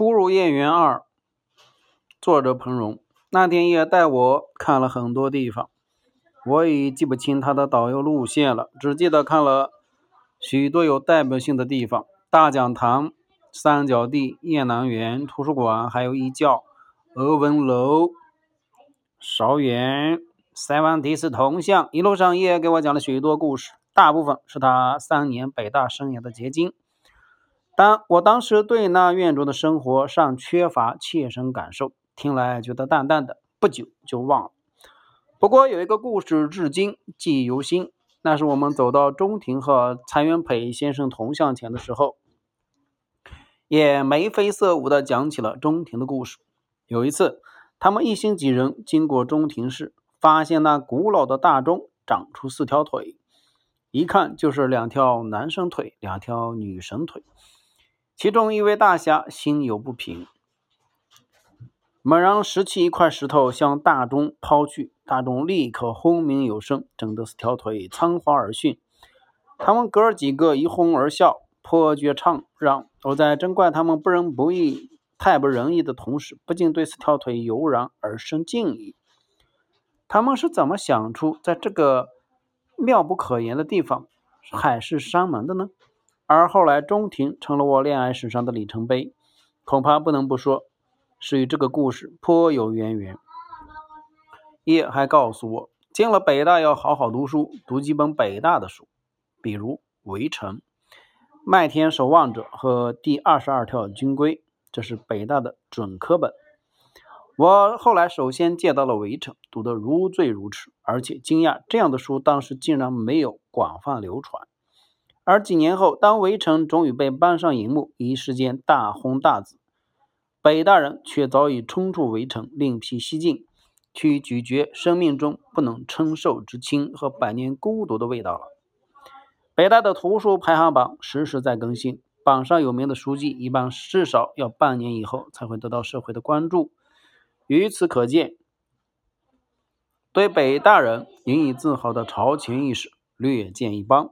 初入燕园二，作者彭荣。那天也带我看了很多地方，我已记不清他的导游路线了，只记得看了许多有代表性的地方：大讲堂、三角地、雁南园、图书馆，还有一教、鹅文楼、韶园、塞万提斯铜像。一路上也给我讲了许多故事，大部分是他三年北大生涯的结晶。但我当时对那院中的生活尚缺乏切身感受，听来觉得淡淡的，不久就忘了。不过有一个故事至今记忆犹新，那是我们走到中庭和蔡元培先生铜像前的时候，也眉飞色舞地讲起了中庭的故事。有一次，他们一行几人经过中庭时，发现那古老的大钟长出四条腿，一看就是两条男生腿，两条女生腿。其中一位大侠心有不平，猛然拾起一块石头向大钟抛去，大钟立刻轰鸣有声，整得四条腿仓皇而迅。他们哥儿几个一哄而笑，颇觉怅然。我在真怪他们不仁不义、太不仁义的同时，不禁对四条腿油然而生敬意。他们是怎么想出在这个妙不可言的地方海誓山盟的呢？而后来，中庭成了我恋爱史上的里程碑，恐怕不能不说是与这个故事颇有渊源。叶还告诉我，进了北大要好好读书，读几本北大的书，比如《围城》《麦田守望者》和《第二十二条军规》，这是北大的准科本。我后来首先借到了《围城》，读得如醉如痴，而且惊讶这样的书当时竟然没有广泛流传。而几年后，当《围城》终于被搬上荧幕，一时间大红大紫，北大人却早已冲出《围城》，另辟蹊径，去咀嚼生命中不能承受之轻和百年孤独的味道了。北大的图书排行榜时时在更新，榜上有名的书籍一般至少要半年以后才会得到社会的关注。由此可见，对北大人引以自豪的朝前意识略见一斑。